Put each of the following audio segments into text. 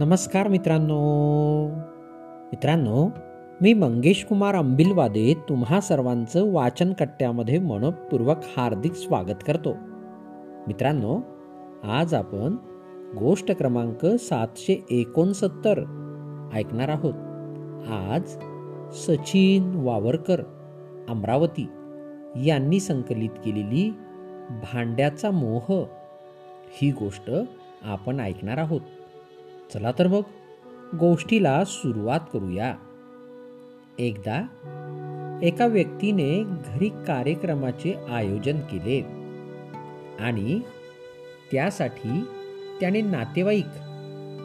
नमस्कार मित्रांनो. मित्रांनो मी मंगेश कुमार अंबिलवादे तुम्हा सर्वांचं वाचन कट्ट्यामध्ये मनपूर्वक हार्दिक स्वागत करतो. मित्रांनो आज आपण गोष्ट क्रमांक सातशे एकोणसत्तर ऐकणार आहोत. आज सचिन वावरकर अमरावती यांनी संकलित केलेली भांड्याचा मोह ही गोष्ट आपण ऐकणार आहोत. चला तर मग गोष्टीला सुरुवात करूया. एकदा एका व्यक्तीने घरी कार्यक्रमाचे आयोजन केले आणि त्यासाठी त्याने नातेवाईक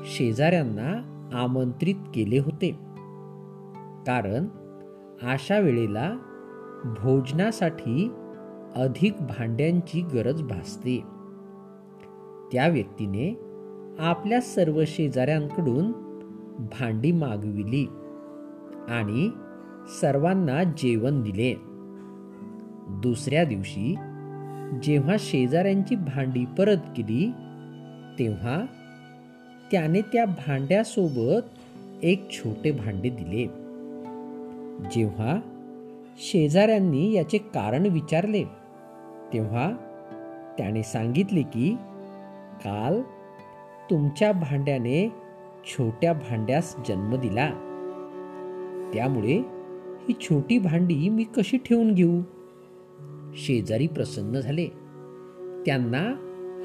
शेजाऱ्यांना आमंत्रित केले होते. कारण अशा वेळेला भोजनासाठी अधिक भांड्यांची गरज भासते. त्या व्यक्तीने आपल्या सर्व शेजाऱ्यांकडून भांडी मागविली आणि सर्वांना जेवण दिले. दुसऱ्या दिवशी जेव्हा शेजाऱ्यांची भांडी परत केली तेव्हा त्याने त्या भांड्यासोबत एक छोटे भांडे दिले. जेव्हा शेजाऱ्यांनी याचे कारण विचारले तेव्हा त्याने सांगितले की काल तुमच्या भांड्याने छोट्या भांड्यास जन्म दिला. त्यामुळे ही छोटी भांडी मी कशी ठेवून घेऊ? शेजारी प्रसन्न झाले. त्यांना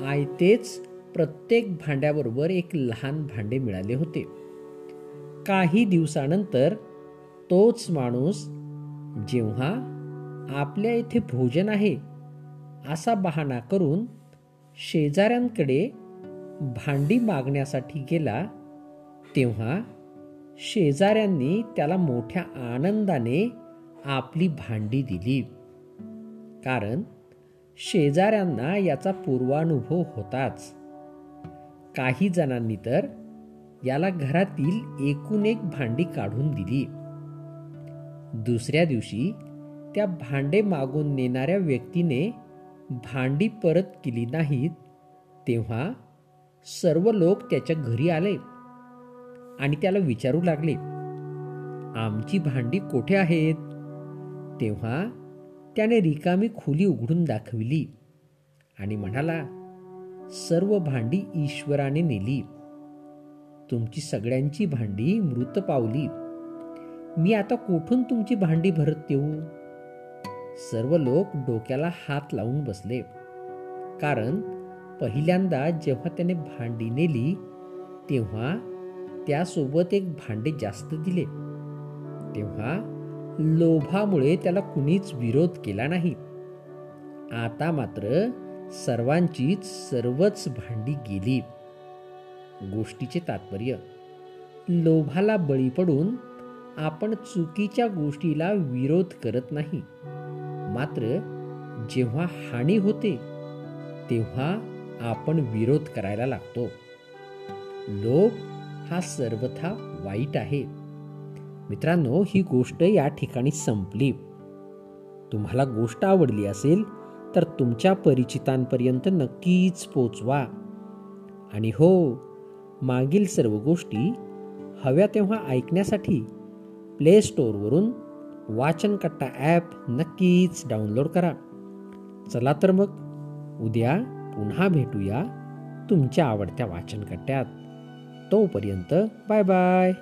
आयतेच प्रत्येक भांड्याबरोबर एक लहान भांडे मिळाले होते. काही दिवसानंतर तोच माणूस जेव्हा आपल्या इथे भोजन आहे असा बहाणा करून शेजाऱ्यांकडे भांडी मागण्यासाठी गेला तेव्हा शेजाऱ्यांनी त्याला मोठ्या आनंदाने आपली भांडी दिली. कारण शेजाऱ्यांना याचा पूर्वानुभव होताच. काही जणांनी तर याला घरातील एकूण एक भांडी काढून दिली. दुसऱ्या दिवशी त्या भांडे मागून नेणाऱ्या व्यक्तीने भांडी परत केली नाहीत तेव्हा सर्व लोक त्याच्या घरी आले आणि त्याला विचारू लागले आमची भांडी कोठे आहेत? तेव्हा त्याने रिकामी खोली उघडून दाखविली आणि म्हणाला सर्व भांडी ईश्वराने नेली. तुमची सगळ्यांची भांडी मृत पावली. मी आता कुठून तुमची भांडी भरत येऊ? सर्व लोक डोक्याला हात लावून बसले. कारण पहिल्यांदा जेव्हा त्याने भांडी नेली तेव्हा त्यासोबत एक भांडे जास्त दिले. तेव्हा लोभामुळे त्याला कुणीच विरोध केला नाही. आता मात्र सर्वांचीच सर्वच भांडी गेली. गोष्टीचे तात्पर्य लोभाला बळी पडून आपण चुकीच्या गोष्टीला विरोध करत नाही. मात्र जेव्हा हानी होते तेव्हा आपण विरोध करायला लागतो. लोभ हा सर्वथा वाईट आहे. मित्रांनो ही गोष्ट या ठिकाणी संपली. तुम्हाला गोष्ट आवडली असेल तर तुमच्या परिचितांपर्यंत नक्कीच पोचवा. आणि हो मागील सर्व गोष्टी हव्या तेव्हा ऐकण्यासाठी प्ले स्टोअरवरून वाचनकट्टा ॲप नक्कीच डाउनलोड करा. चला तर मग उद्या पुन्हा भेटूया तुमच्या आवडत्या वाचनकट्ट्यात. तोपर्यंत बाय बाय.